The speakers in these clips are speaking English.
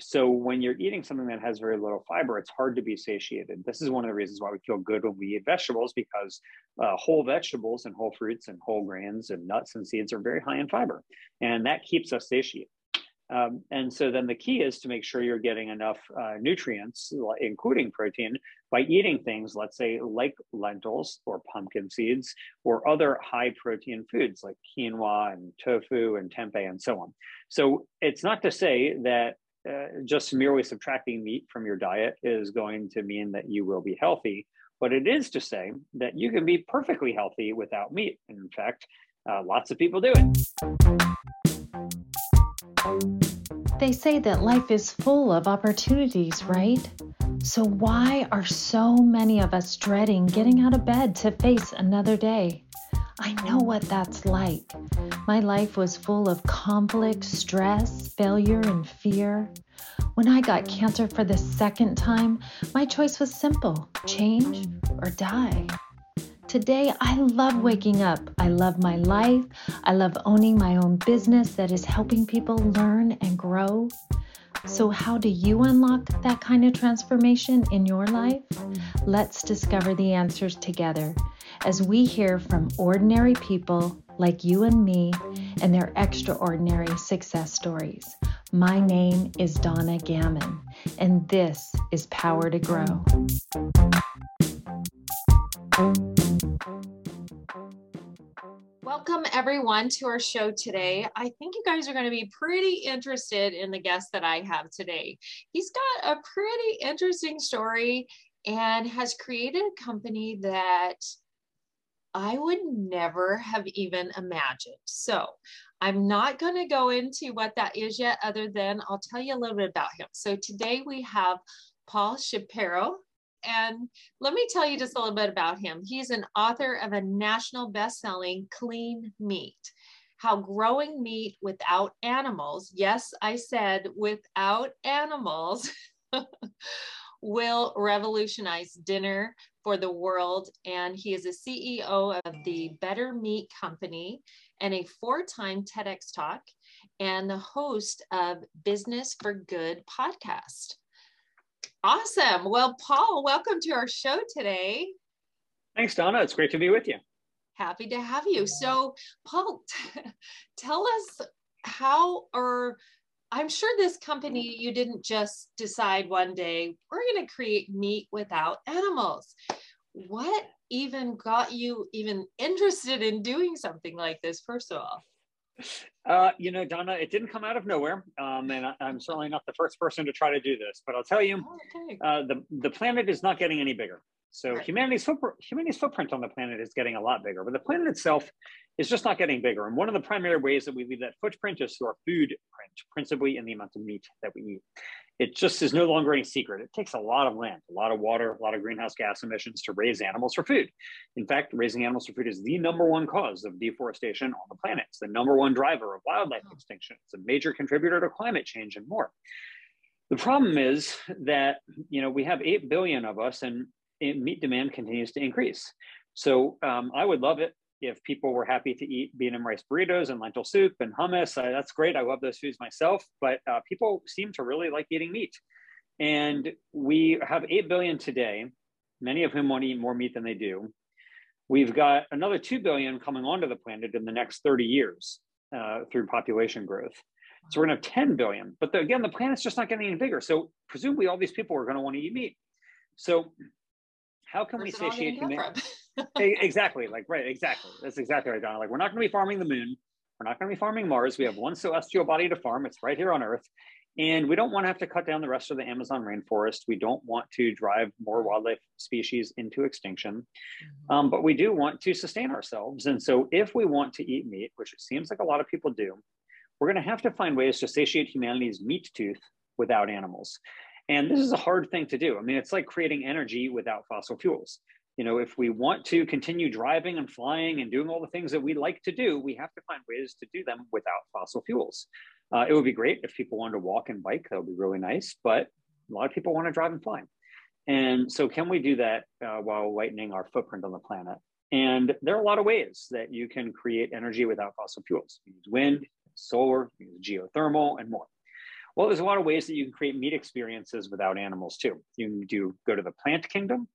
so when you're eating something that has very little fiber, it's hard to be satiated. This is one of the reasons why we feel good when we eat vegetables because uh, whole vegetables and whole fruits and whole grains and nuts and seeds are very high in fiber, and that keeps us satiated. Um, and so then the key is to make sure you're getting enough uh, nutrients, including protein, by eating things, let's say like lentils or pumpkin seeds or other high protein foods like quinoa and tofu and tempeh and so on. So it's not to say that uh, just merely subtracting meat from your diet is going to mean that you will be healthy, but it is to say that you can be perfectly healthy without meat. And in fact, uh, lots of people do it. They say that life is full of opportunities, right? So, why are so many of us dreading getting out of bed to face another day? I know what that's like. My life was full of conflict, stress, failure, and fear. When I got cancer for the second time, my choice was simple change or die. Today, I love waking up. I love my life. I love owning my own business that is helping people learn and grow. So, how do you unlock that kind of transformation in your life? Let's discover the answers together as we hear from ordinary people like you and me and their extraordinary success stories. My name is Donna Gammon, and this is Power to Grow. Welcome, everyone, to our show today. I think you guys are going to be pretty interested in the guest that I have today. He's got a pretty interesting story and has created a company that I would never have even imagined. So, I'm not going to go into what that is yet, other than I'll tell you a little bit about him. So, today we have Paul Shapiro. And let me tell you just a little bit about him. He's an author of a national best-selling Clean Meat. How growing meat without animals, yes, I said without animals, will revolutionize dinner for the world. And he is a CEO of the Better Meat Company and a four time TEDx talk and the host of Business for Good podcast. Awesome. Well, Paul, welcome to our show today. Thanks, Donna. It's great to be with you. Happy to have you. So, Paul, tell us how, or I'm sure this company, you didn't just decide one day, we're going to create meat without animals. What even got you even interested in doing something like this, first of all? Uh, you know, Donna, it didn't come out of nowhere, um, and I, am certainly not the first person to try to do this. But I'll tell you, okay. uh, the the planet is not getting any bigger. So right. humanity's footprint, humanity's footprint on the planet is getting a lot bigger, but the planet itself is just not getting bigger. And one of the primary ways that we leave that footprint is through our food print, principally in the amount of meat that we eat. It just is no longer any secret. It takes a lot of land, a lot of water, a lot of greenhouse gas emissions to raise animals for food. In fact, raising animals for food is the number one cause of deforestation on the planet. It's the number one driver of wildlife extinction. It's a major contributor to climate change and more. The problem is that you know we have eight billion of us, and meat demand continues to increase. So um, I would love it if people were happy to eat bean and rice burritos and lentil soup and hummus. Uh, that's great. I love those foods myself, but uh, people seem to really like eating meat. And we have 8 billion today, many of whom want to eat more meat than they do. We've got another 2 billion coming onto the planet in the next 30 years uh, through population growth. So we're going to have 10 billion. But the, again, the planet's just not getting any bigger. So presumably all these people are going to want to eat meat. So how can Where's we satiate humanity? exactly, like right, exactly. That's exactly right, Donna. Like we're not going to be farming the moon. We're not going to be farming Mars. We have one celestial body to farm. It's right here on Earth. And we don't want to have to cut down the rest of the Amazon rainforest. We don't want to drive more wildlife species into extinction. Mm-hmm. Um, but we do want to sustain ourselves. And so, if we want to eat meat, which it seems like a lot of people do, we're going to have to find ways to satiate humanity's meat tooth without animals. And this is a hard thing to do. I mean, it's like creating energy without fossil fuels. You know, if we want to continue driving and flying and doing all the things that we like to do, we have to find ways to do them without fossil fuels. Uh, it would be great if people wanted to walk and bike. That would be really nice. But a lot of people want to drive and fly. And so, can we do that uh, while lightening our footprint on the planet? And there are a lot of ways that you can create energy without fossil fuels. You use wind, solar, use geothermal, and more. Well, there's a lot of ways that you can create meat experiences without animals too. You can do go to the plant kingdom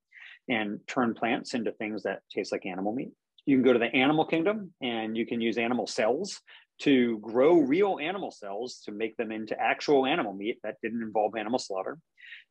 and turn plants into things that taste like animal meat. You can go to the animal kingdom and you can use animal cells to grow real animal cells to make them into actual animal meat that didn't involve animal slaughter.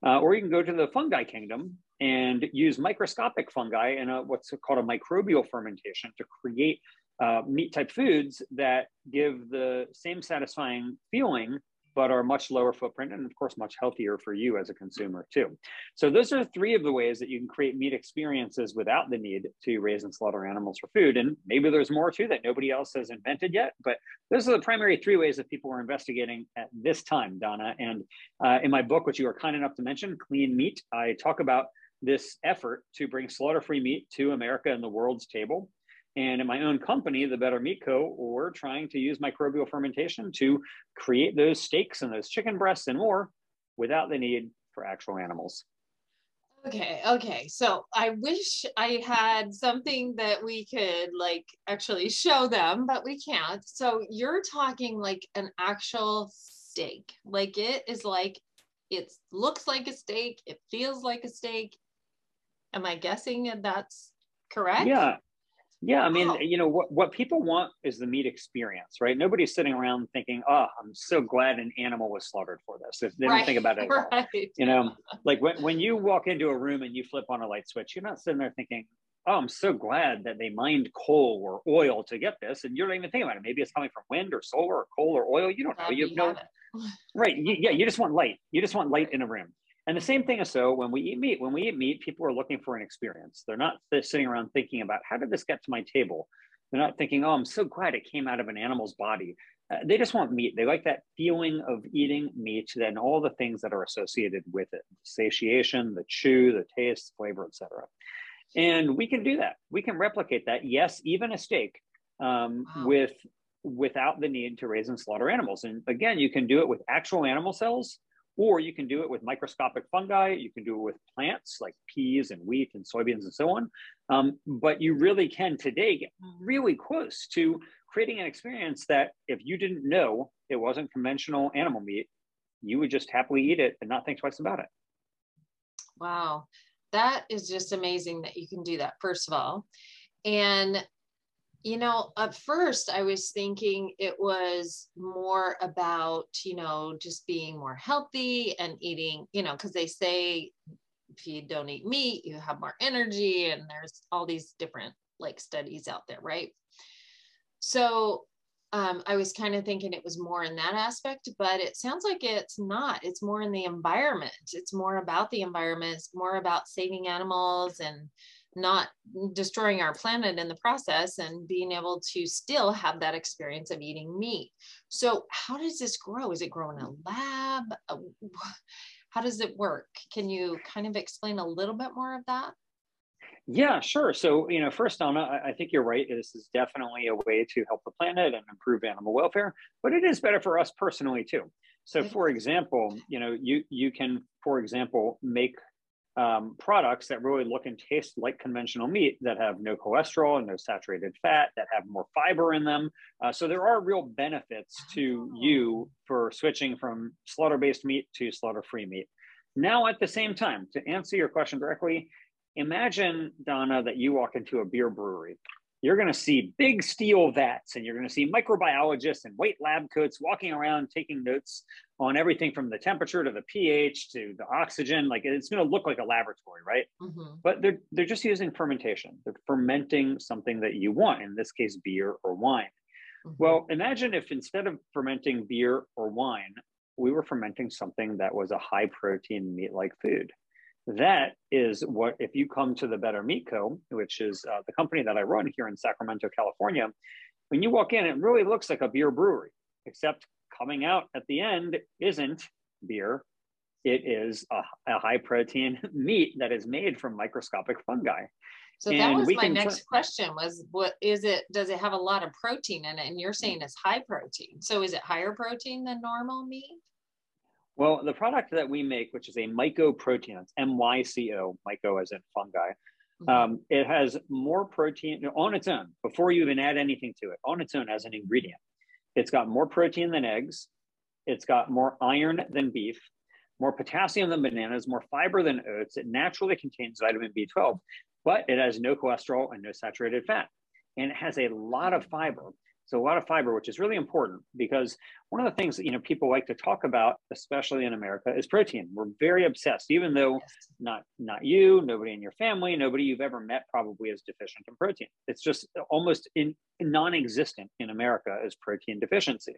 Uh, or you can go to the fungi kingdom and use microscopic fungi in a, what's called a microbial fermentation to create uh, meat type foods that give the same satisfying feeling but are much lower footprint and of course much healthier for you as a consumer too. So those are three of the ways that you can create meat experiences without the need to raise and slaughter animals for food. And maybe there's more too that nobody else has invented yet, but those are the primary three ways that people are investigating at this time, Donna. And uh, in my book, which you were kind enough to mention, Clean Meat, I talk about this effort to bring slaughter-free meat to America and the world's table. And in my own company, the Better Meat Co., we're trying to use microbial fermentation to create those steaks and those chicken breasts and more without the need for actual animals. Okay, okay. So I wish I had something that we could like actually show them, but we can't. So you're talking like an actual steak. Like it is like it looks like a steak, it feels like a steak. Am I guessing that's correct? Yeah, yeah, I mean, oh. you know, what, what people want is the meat experience, right? Nobody's sitting around thinking, oh, I'm so glad an animal was slaughtered for this. If they right. don't think about it right. You know, like when, when you walk into a room and you flip on a light switch, you're not sitting there thinking, oh, I'm so glad that they mined coal or oil to get this. And you don't even think about it. Maybe it's coming from wind or solar or coal or oil. You don't know. You have no, right. You, yeah, you just want light. You just want light in a room. And the same thing is so when we eat meat. When we eat meat, people are looking for an experience. They're not sitting around thinking about how did this get to my table. They're not thinking, oh, I'm so glad it came out of an animal's body. Uh, they just want meat. They like that feeling of eating meat and all the things that are associated with it: satiation, the chew, the taste, flavor, etc. And we can do that. We can replicate that. Yes, even a steak um, wow. with without the need to raise and slaughter animals. And again, you can do it with actual animal cells or you can do it with microscopic fungi. You can do it with plants like peas and wheat and soybeans and so on. Um, but you really can today get really close to creating an experience that if you didn't know it wasn't conventional animal meat, you would just happily eat it and not think twice about it. Wow. That is just amazing that you can do that, first of all. And you know, at first I was thinking it was more about, you know, just being more healthy and eating, you know, because they say if you don't eat meat, you have more energy, and there's all these different like studies out there, right? So um, I was kind of thinking it was more in that aspect, but it sounds like it's not. It's more in the environment. It's more about the environment. It's more about saving animals and not destroying our planet in the process and being able to still have that experience of eating meat. So, how does this grow? Is it grow in a lab? Uh, how does it work? Can you kind of explain a little bit more of that? Yeah, sure. So, you know, first, Donna, I think you're right. This is definitely a way to help the planet and improve animal welfare, but it is better for us personally too. So, for example, you know, you you can, for example, make um, products that really look and taste like conventional meat that have no cholesterol and no saturated fat, that have more fiber in them. Uh, so there are real benefits to you for switching from slaughter based meat to slaughter free meat. Now, at the same time, to answer your question directly, imagine, Donna, that you walk into a beer brewery you're going to see big steel vats and you're going to see microbiologists in white lab coats walking around taking notes on everything from the temperature to the pH to the oxygen. Like it's going to look like a laboratory, right? Mm-hmm. But they're they're just using fermentation. They're fermenting something that you want, in this case, beer or wine. Mm-hmm. Well, imagine if instead of fermenting beer or wine, we were fermenting something that was a high protein meat like food. That is what, if you come to the Better Meat Co., which is uh, the company that I run here in Sacramento, California, when you walk in, it really looks like a beer brewery, except coming out at the end isn't beer. It is a, a high protein meat that is made from microscopic fungi. So and that was my next tr- question was what is it does it have a lot of protein in it and you're saying it's high protein. So is it higher protein than normal meat? Well, the product that we make, which is a mycoprotein, it's M-Y-C-O, myco as in fungi, mm-hmm. um, it has more protein on its own before you even add anything to it. On its own as an ingredient, it's got more protein than eggs. It's got more iron than beef, more potassium than bananas, more fiber than oats. It naturally contains vitamin B12, but it has no cholesterol and no saturated fat. And it has a lot of fiber. So a lot of fiber, which is really important because one of the things that you know people like to talk about, especially in America, is protein. We're very obsessed, even though not not you, nobody in your family, nobody you've ever met probably is deficient in protein. It's just almost in, non-existent in America is protein deficiency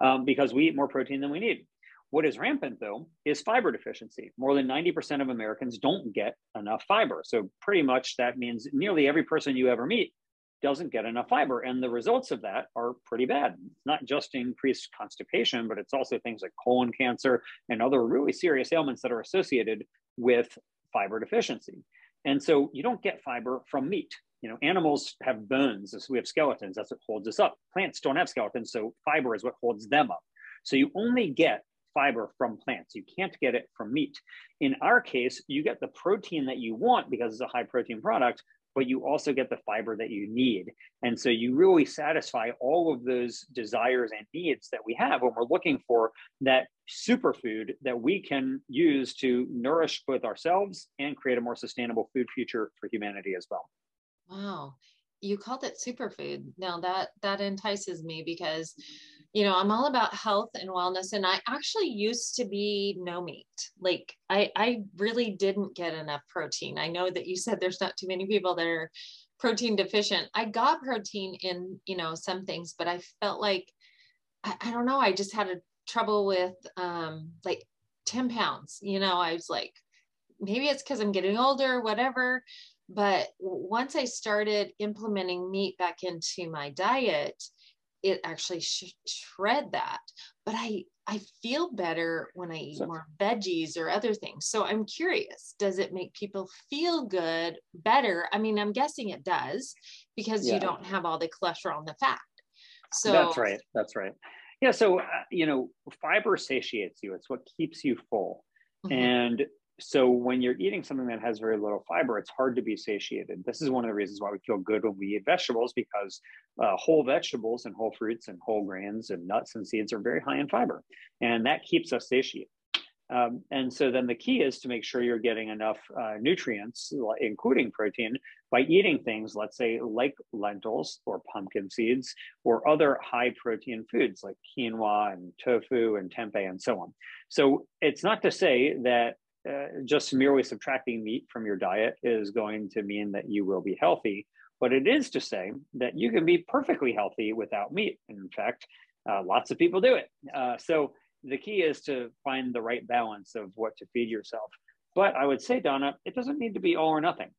um, because we eat more protein than we need. What is rampant though is fiber deficiency. More than 90% of Americans don't get enough fiber. So pretty much that means nearly every person you ever meet doesn't get enough fiber. And the results of that are pretty bad. It's not just increased constipation, but it's also things like colon cancer and other really serious ailments that are associated with fiber deficiency. And so you don't get fiber from meat. You know, animals have bones, so we have skeletons, that's what holds us up. Plants don't have skeletons, so fiber is what holds them up. So you only get fiber from plants. You can't get it from meat. In our case, you get the protein that you want because it's a high protein product, but you also get the fiber that you need. And so you really satisfy all of those desires and needs that we have when we're looking for that superfood that we can use to nourish both ourselves and create a more sustainable food future for humanity as well. Wow. You called it superfood. Now that that entices me because you know i'm all about health and wellness and i actually used to be no meat. Like i i really didn't get enough protein. I know that you said there's not too many people that are protein deficient. I got protein in you know some things but i felt like i, I don't know i just had a trouble with um like 10 pounds you know? I was like maybe it's because i'm getting older whatever but once i started implementing meat back into my diet it actually sh- shred that but i i feel better when i eat more veggies or other things. So i'm curious does it make people feel good better? I mean i'm guessing it does because yeah. you don't have all the cholesterol and the fat. So that's right that's right. Yeah so uh, you know fiber satiates you. It's what keeps you full. Mm-hmm. and so when you're eating something that has very little fiber, it's hard to be satiated. This is one of the reasons why we feel good when we eat vegetables because uh, whole vegetables and whole fruits and whole grains and nuts and seeds are very high in fiber, and that keeps us satiated. Um, and so then the key is to make sure you're getting enough uh, nutrients, including protein, by eating things, let's say, like lentils or pumpkin seeds or other high protein foods like quinoa and tofu and tempeh and so on. So it's not to say that uh, just merely subtracting meat from your diet is going to mean that you will be healthy. But it is to say that you can be perfectly healthy without meat. And in fact, uh, lots of people do it. Uh, so the key is to find the right balance of what to feed yourself. But I would say, Donna, it doesn't need to be all or nothing.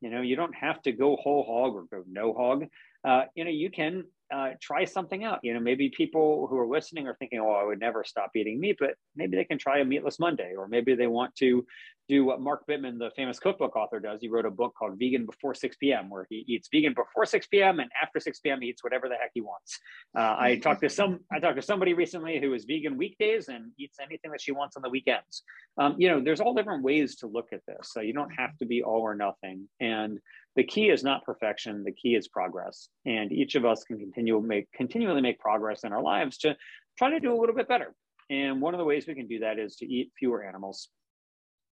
You know, you don't have to go whole hog or go no hog. Uh, you know, you can uh, try something out. You know, maybe people who are listening are thinking, "Oh, I would never stop eating meat," but maybe they can try a meatless Monday, or maybe they want to do what Mark Bittman, the famous cookbook author, does. He wrote a book called Vegan Before 6 p.m., where he eats vegan before 6 p.m. and after 6 p.m. he eats whatever the heck he wants. Uh, I talked to some, I talked to somebody recently who is vegan weekdays and eats anything that she wants on the weekends. Um, you know, there's all different ways to look at this. So you don't have to be all or nothing. And the key is not perfection. The key is progress. And each of us can continue make continually make progress in our lives to try to do a little bit better. And one of the ways we can do that is to eat fewer animals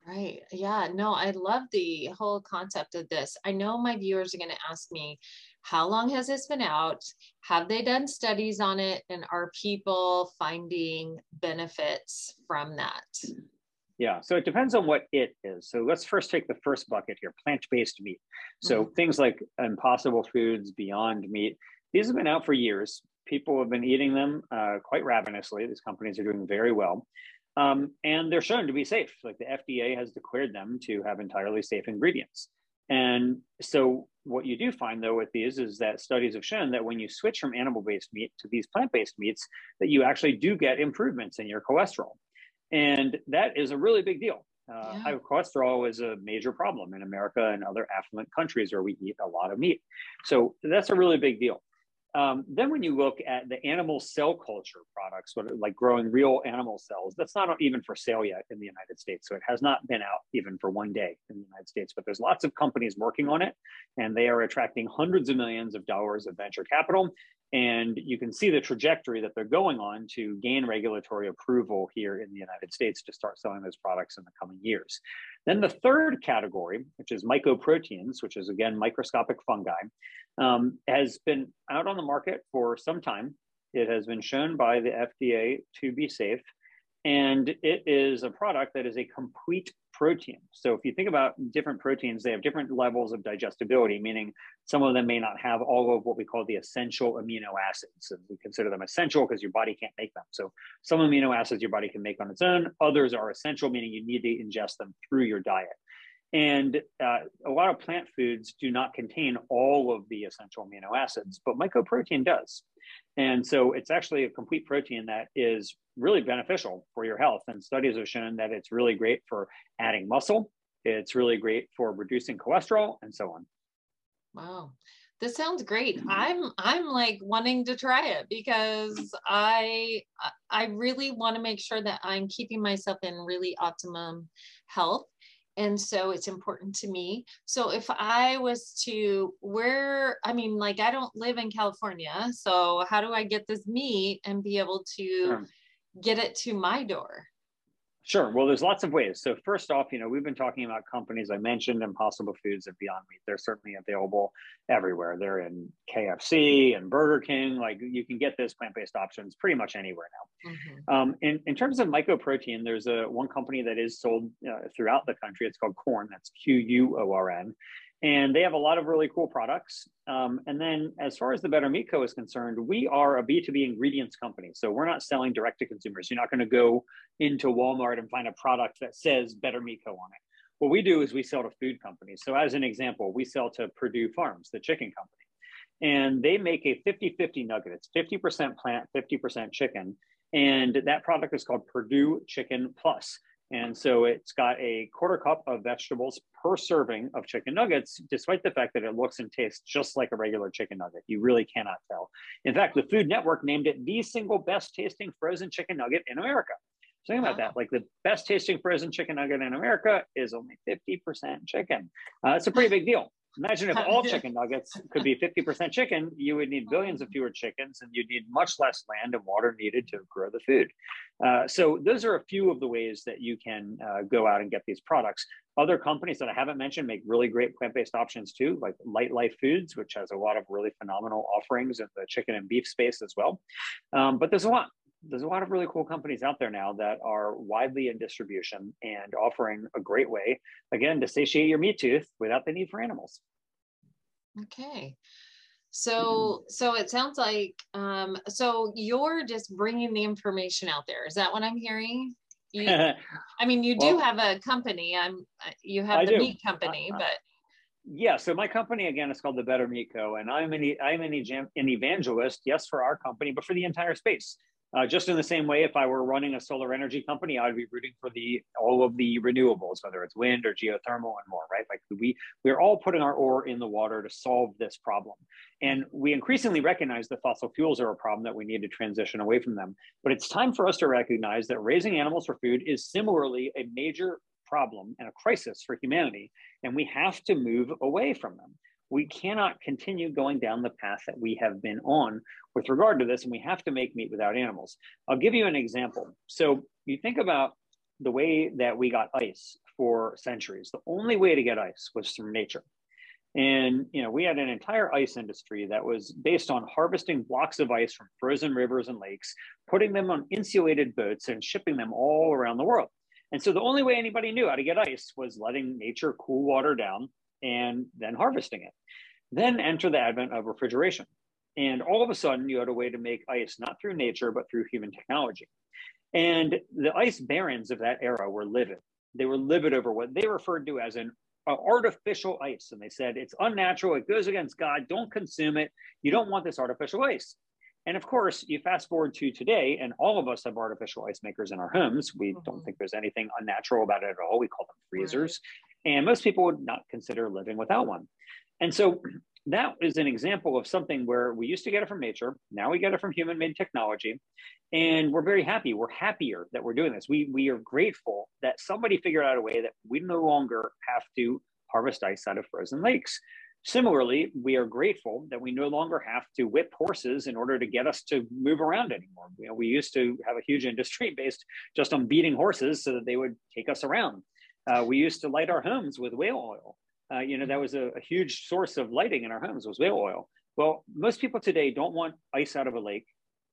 Right. Yeah. No, I love the whole concept of this. I know my viewers are going to ask me, how long has this been out? Have they done studies on it? And are people finding benefits from that? Yeah. So it depends on what it is. So let's first take the first bucket here plant based meat. So mm-hmm. things like Impossible Foods, Beyond Meat, these have been out for years. People have been eating them uh, quite ravenously. These companies are doing very well. Um, and they're shown to be safe. Like the FDA has declared them to have entirely safe ingredients. And so, what you do find though with these is that studies have shown that when you switch from animal based meat to these plant based meats, that you actually do get improvements in your cholesterol. And that is a really big deal. Uh, yeah. High cholesterol is a major problem in America and other affluent countries where we eat a lot of meat. So, that's a really big deal. Um, then when you look at the animal cell culture products, like growing real animal cells, that's not even for sale yet in the United States. So it has not been out even for one day in the United States, but there's lots of companies working on it and they are attracting hundreds of millions of dollars of venture capital. And you can see the trajectory that they're going on to gain regulatory approval here in the United States to start selling those products in the coming years. Then the third category, which is mycoproteins, which is again microscopic fungi, um, has been out on the market for some time. It has been shown by the FDA to be safe. And it is a product that is a complete protein. So if you think about different proteins, they have different levels of digestibility, meaning some of them may not have all of what we call the essential amino acids. And we consider them essential because your body can't make them. So some amino acids your body can make on its own. Others are essential, meaning you need to ingest them through your diet. And uh, a lot of plant foods do not contain all of the essential amino acids, but mycoprotein does. And so it's actually a complete protein that is really beneficial for your health. And studies have shown that it's really great for adding muscle, it's really great for reducing cholesterol, and so on. Wow. This sounds great. I'm I'm like wanting to try it because I I really want to make sure that I'm keeping myself in really optimum health and so it's important to me. So if i was to where i mean like i don't live in california so how do i get this meat and be able to get it to my door Sure. Well, there's lots of ways. So first off, you know, we've been talking about companies I mentioned, Impossible Foods and Beyond Meat. They're certainly available everywhere. They're in KFC and Burger King. Like you can get those plant-based options pretty much anywhere now. Mm-hmm. Um, in, in terms of mycoprotein, there's a one company that is sold uh, throughout the country. It's called Quorn. That's Q-U-O-R-N and they have a lot of really cool products. Um, and then, as far as the Better Meat Co. is concerned, we are a B2B ingredients company. So we're not selling direct to consumers. You're not going to go into Walmart and find a product that says Better Meat Co. on it. What we do is we sell to food companies. So, as an example, we sell to Perdue Farms, the chicken company, and they make a 50 50 nugget. It's 50% plant, 50% chicken. And that product is called Perdue Chicken Plus. And so it's got a quarter cup of vegetables per serving of chicken nuggets, despite the fact that it looks and tastes just like a regular chicken nugget. You really cannot tell. In fact, the Food Network named it the single best tasting frozen chicken nugget in America. So think about that. Like the best tasting frozen chicken nugget in America is only 50% chicken. Uh, it's a pretty big deal. Imagine if all chicken nuggets could be 50% chicken, you would need billions of fewer chickens and you'd need much less land and water needed to grow the food. Uh, so, those are a few of the ways that you can uh, go out and get these products. Other companies that I haven't mentioned make really great plant based options too, like Lightlife Foods, which has a lot of really phenomenal offerings in the chicken and beef space as well. Um, but there's a lot there's a lot of really cool companies out there now that are widely in distribution and offering a great way, again, to satiate your meat tooth without the need for animals. Okay. So, so it sounds like, um, so you're just bringing the information out there. Is that what I'm hearing? You, I mean, you do well, have a company. I'm, uh, you have I the do. meat company, but yeah so my company again is called the better meat co and i'm an i'm an, an evangelist yes for our company but for the entire space uh, just in the same way, if I were running a solar energy company, I would be rooting for the all of the renewables, whether it's wind or geothermal and more, right? Like we we're all putting our oar in the water to solve this problem, and we increasingly recognize that fossil fuels are a problem that we need to transition away from them. But it's time for us to recognize that raising animals for food is similarly a major problem and a crisis for humanity, and we have to move away from them we cannot continue going down the path that we have been on with regard to this, and we have to make meat without animals. I'll give you an example. So you think about the way that we got ice for centuries. The only way to get ice was through nature. And you know, we had an entire ice industry that was based on harvesting blocks of ice from frozen rivers and lakes, putting them on insulated boats and shipping them all around the world. And so the only way anybody knew how to get ice was letting nature cool water down and then harvesting it. Then enter the advent of refrigeration. And all of a sudden, you had a way to make ice not through nature, but through human technology. And the ice barons of that era were livid. They were livid over what they referred to as an artificial ice. And they said, it's unnatural, it goes against God, don't consume it. You don't want this artificial ice. And of course, you fast forward to today, and all of us have artificial ice makers in our homes. We mm-hmm. don't think there's anything unnatural about it at all. We call them freezers. And most people would not consider living without one. And so that is an example of something where we used to get it from nature. Now we get it from human made technology. And we're very happy. We're happier that we're doing this. We, we are grateful that somebody figured out a way that we no longer have to harvest ice out of frozen lakes. Similarly, we are grateful that we no longer have to whip horses in order to get us to move around anymore. You know, we used to have a huge industry based just on beating horses so that they would take us around. Uh, we used to light our homes with whale oil. Uh, you know, that was a, a, huge source of lighting in our homes was whale oil. Well, most people today don't want ice out of a lake.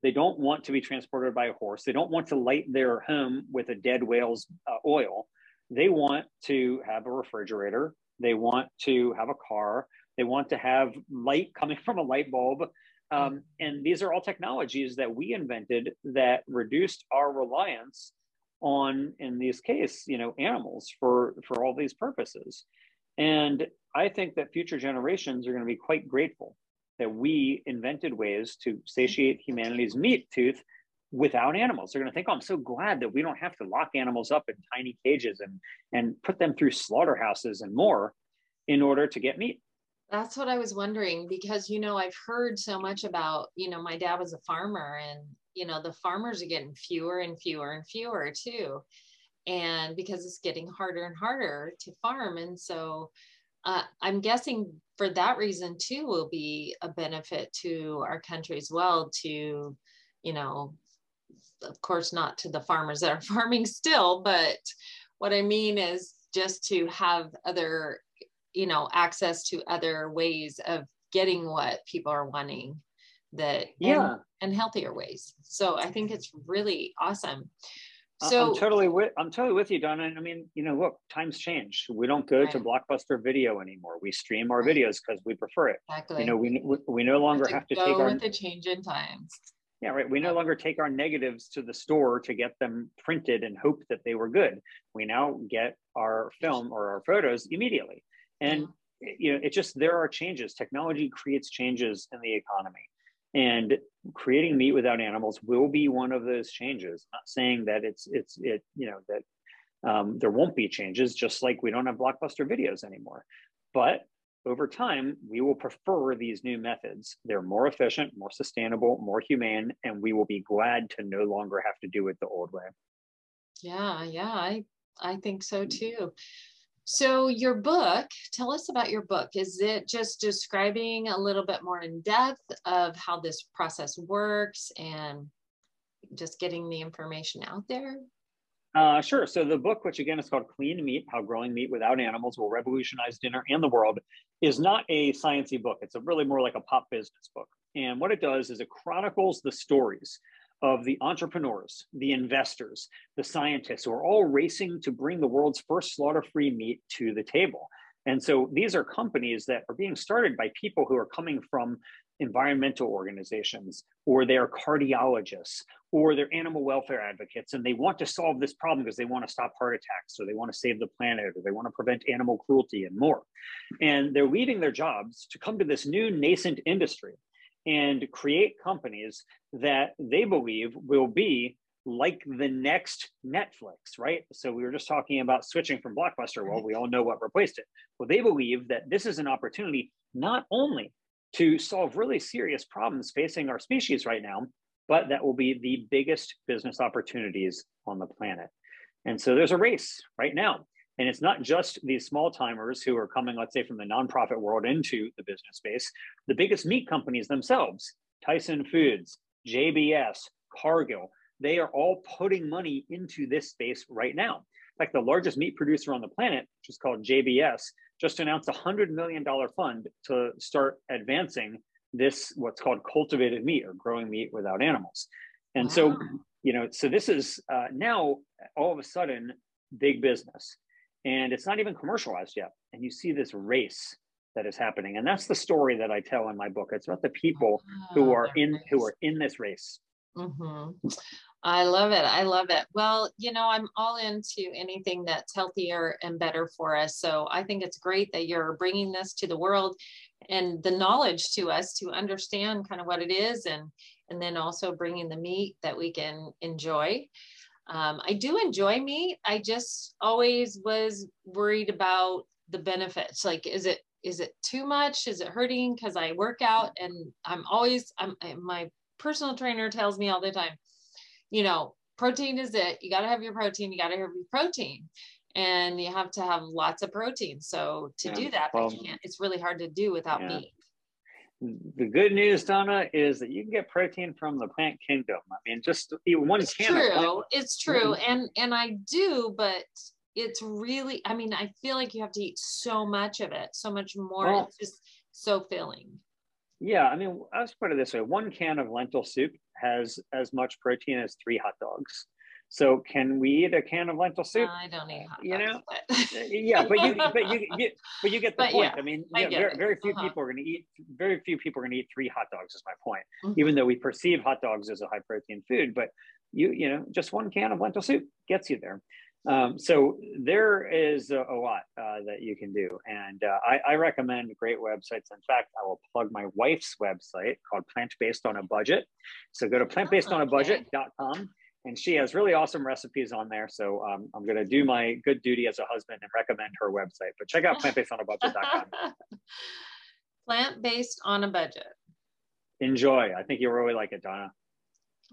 They don't want to be transported by a horse. They don't want to light their home with a dead whale's uh, oil. They want to have a refrigerator. They want to have a car. They want to have light coming from a light bulb. Um, and these are all technologies that we invented that reduced our reliance on, in this case, you know, animals for for all these purposes. And I think that future generations are going to be quite grateful that we invented ways to satiate humanity's meat tooth without animals. They're going to think, oh, I'm so glad that we don't have to lock animals up in tiny cages and, and put them through slaughterhouses and more in order to get meat. That's what I was wondering because, you know, I've heard so much about, you know, my dad was a farmer and, you know, the farmers are getting fewer and fewer and fewer too. And because it's getting harder and harder to farm. And so uh, I'm guessing for that reason too will be a benefit to our country as well to, you know, of course, not to the farmers that are farming still, but what I mean is just to have other you know access to other ways of getting what people are wanting that yeah and, and healthier ways so i think it's really awesome so i'm totally with i'm totally with you donna i mean you know look times change we don't go right. to blockbuster video anymore we stream our videos because we prefer it exactly. you know we, we, we no longer have to, have to take our with the change in times yeah, right. We no longer take our negatives to the store to get them printed and hope that they were good. We now get our film or our photos immediately. And mm-hmm. you know, it just there are changes. Technology creates changes in the economy. And creating meat without animals will be one of those changes. Not saying that it's it's it, you know, that um, there won't be changes, just like we don't have blockbuster videos anymore. But over time, we will prefer these new methods. They're more efficient, more sustainable, more humane, and we will be glad to no longer have to do it the old way. Yeah, yeah, I I think so too. So, your book, tell us about your book. Is it just describing a little bit more in depth of how this process works and just getting the information out there? Uh, sure. So, the book, which again is called Clean Meat How Growing Meat Without Animals Will Revolutionize Dinner and the World, is not a sciencey book. It's a really more like a pop business book. And what it does is it chronicles the stories of the entrepreneurs, the investors, the scientists who are all racing to bring the world's first slaughter free meat to the table. And so these are companies that are being started by people who are coming from environmental organizations, or they're cardiologists, or they're animal welfare advocates, and they want to solve this problem because they want to stop heart attacks, or they want to save the planet, or they want to prevent animal cruelty and more. And they're leaving their jobs to come to this new nascent industry and create companies that they believe will be like the next Netflix, right? So we were just talking about switching from Blockbuster. Well, we all know what replaced it. Well, they believe that this is an opportunity not only to solve really serious problems facing our species right now, but that will be the biggest business opportunities on the planet. And so there's a race right now and it's not just these small timers who are coming, let's say, from the nonprofit world into the business space. The biggest meat companies themselves, Tyson Foods, JBS, Cargill, they are all putting money into this space right now. In fact, the largest meat producer on the planet, which is called JBS, just announced a $100 million fund to start advancing this, what's called cultivated meat or growing meat without animals. And wow. so, you know, so this is uh, now all of a sudden big business and it's not even commercialized yet. And you see this race that is happening, and that's the story that I tell in my book. It's about the people who ah, are in who are in this race. Mm-hmm. I love it. I love it. Well, you know, I'm all into anything that's healthier and better for us. So I think it's great that you're bringing this to the world and the knowledge to us to understand kind of what it is and and then also bringing the meat that we can enjoy um, I do enjoy meat. I just always was worried about the benefits. Like, is it is it too much? Is it hurting? Because I work out and I'm always I'm my personal trainer tells me all the time, you know, protein is it. You got to have your protein. You got to have your protein. and you have to have lots of protein. So to yeah. do that, well, it's really hard to do without yeah. meat. The good news, Donna, is that you can get protein from the plant kingdom. I mean, just eat one it's can. True, it's true, mm-hmm. and and I do, but it's really. I mean, I feel like you have to eat so much of it, so much more. Well, it's just so filling. Yeah, I mean, let's put it this way: one can of lentil soup has as much protein as three hot dogs. So can we eat a can of lentil soup? I don't eat hot You know, but. yeah, but you but you get but you get the but point. Yeah, I mean, I very, very, few uh-huh. people are going to eat. Very few people are going to eat three hot dogs. Is my point. Mm-hmm. Even though we perceive hot dogs as a high protein food, but you you know, just one can of lentil soup gets you there. Um, so there is a, a lot uh, that you can do, and uh, I, I, recommend great websites. In fact, I will plug my wife's website called Plant Based on a Budget. So go to plantbasedonabudget.com and she has really awesome recipes on there. So um, I'm going to do my good duty as a husband and recommend her website. But check out plantbasedonabudget.com. Plant based on a budget. Enjoy. I think you'll really like it, Donna.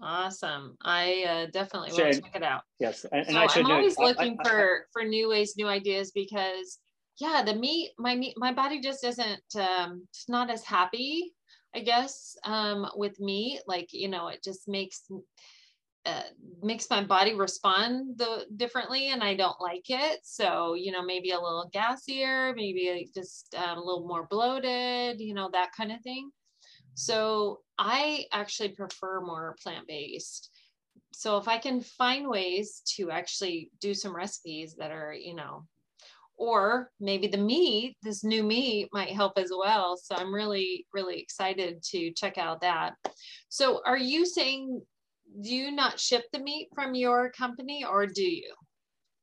Awesome. I uh, definitely will check it out. Yes, and, and so I am always looking I, I, for for new ways, new ideas because yeah, the meat, my meat, my body just isn't um, it's not as happy, I guess, um, with meat. Like you know, it just makes uh, makes my body respond the differently and I don't like it. So, you know, maybe a little gassier, maybe just um, a little more bloated, you know, that kind of thing. So I actually prefer more plant-based. So if I can find ways to actually do some recipes that are, you know, or maybe the meat, this new meat might help as well. So I'm really, really excited to check out that. So are you saying do you not ship the meat from your company or do you?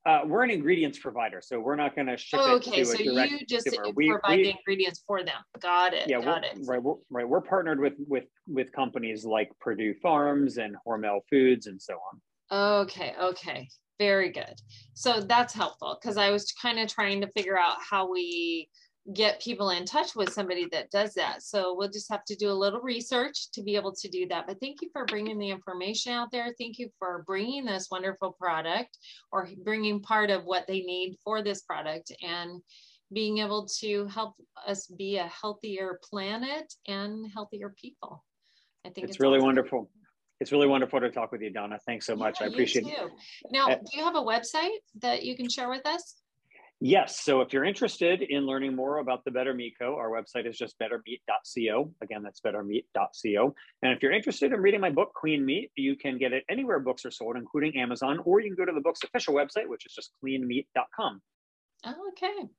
Uh, we're an ingredients provider, so we're not going to ship oh, it okay, to so a direct you just we, provide we, the ingredients for them. Got it. Yeah, got it. Right, we're, right. We're partnered with with with companies like Perdue Farms and Hormel Foods and so on. Okay, okay, very good. So that's helpful because I was kind of trying to figure out how we get people in touch with somebody that does that. So we'll just have to do a little research to be able to do that. But thank you for bringing the information out there. Thank you for bringing this wonderful product or bringing part of what they need for this product and being able to help us be a healthier planet and healthier people. I think it's, it's really awesome. wonderful. It's really wonderful to talk with you, Donna. Thanks so much. Yeah, I appreciate it. Now, uh, do you have a website that you can share with us? Yes. So if you're interested in learning more about the Better Meat Co., our website is just bettermeat.co. Again, that's bettermeat.co. And if you're interested in reading my book, Clean Meat, you can get it anywhere books are sold, including Amazon, or you can go to the book's official website, which is just cleanmeat.com. Okay,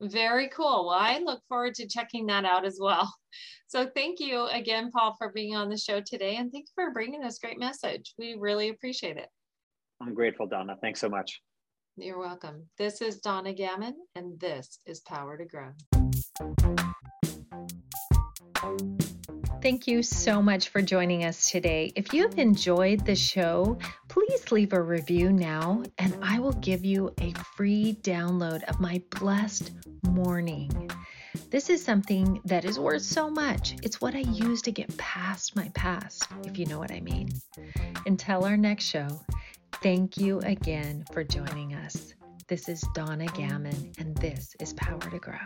very cool. Well, I look forward to checking that out as well. So thank you again, Paul, for being on the show today. And thank you for bringing this great message. We really appreciate it. I'm grateful, Donna. Thanks so much. You're welcome. This is Donna Gammon, and this is Power to Grow. Thank you so much for joining us today. If you have enjoyed the show, please leave a review now, and I will give you a free download of my blessed morning. This is something that is worth so much. It's what I use to get past my past, if you know what I mean. Until our next show, Thank you again for joining us. This is Donna Gammon, and this is Power to Grow.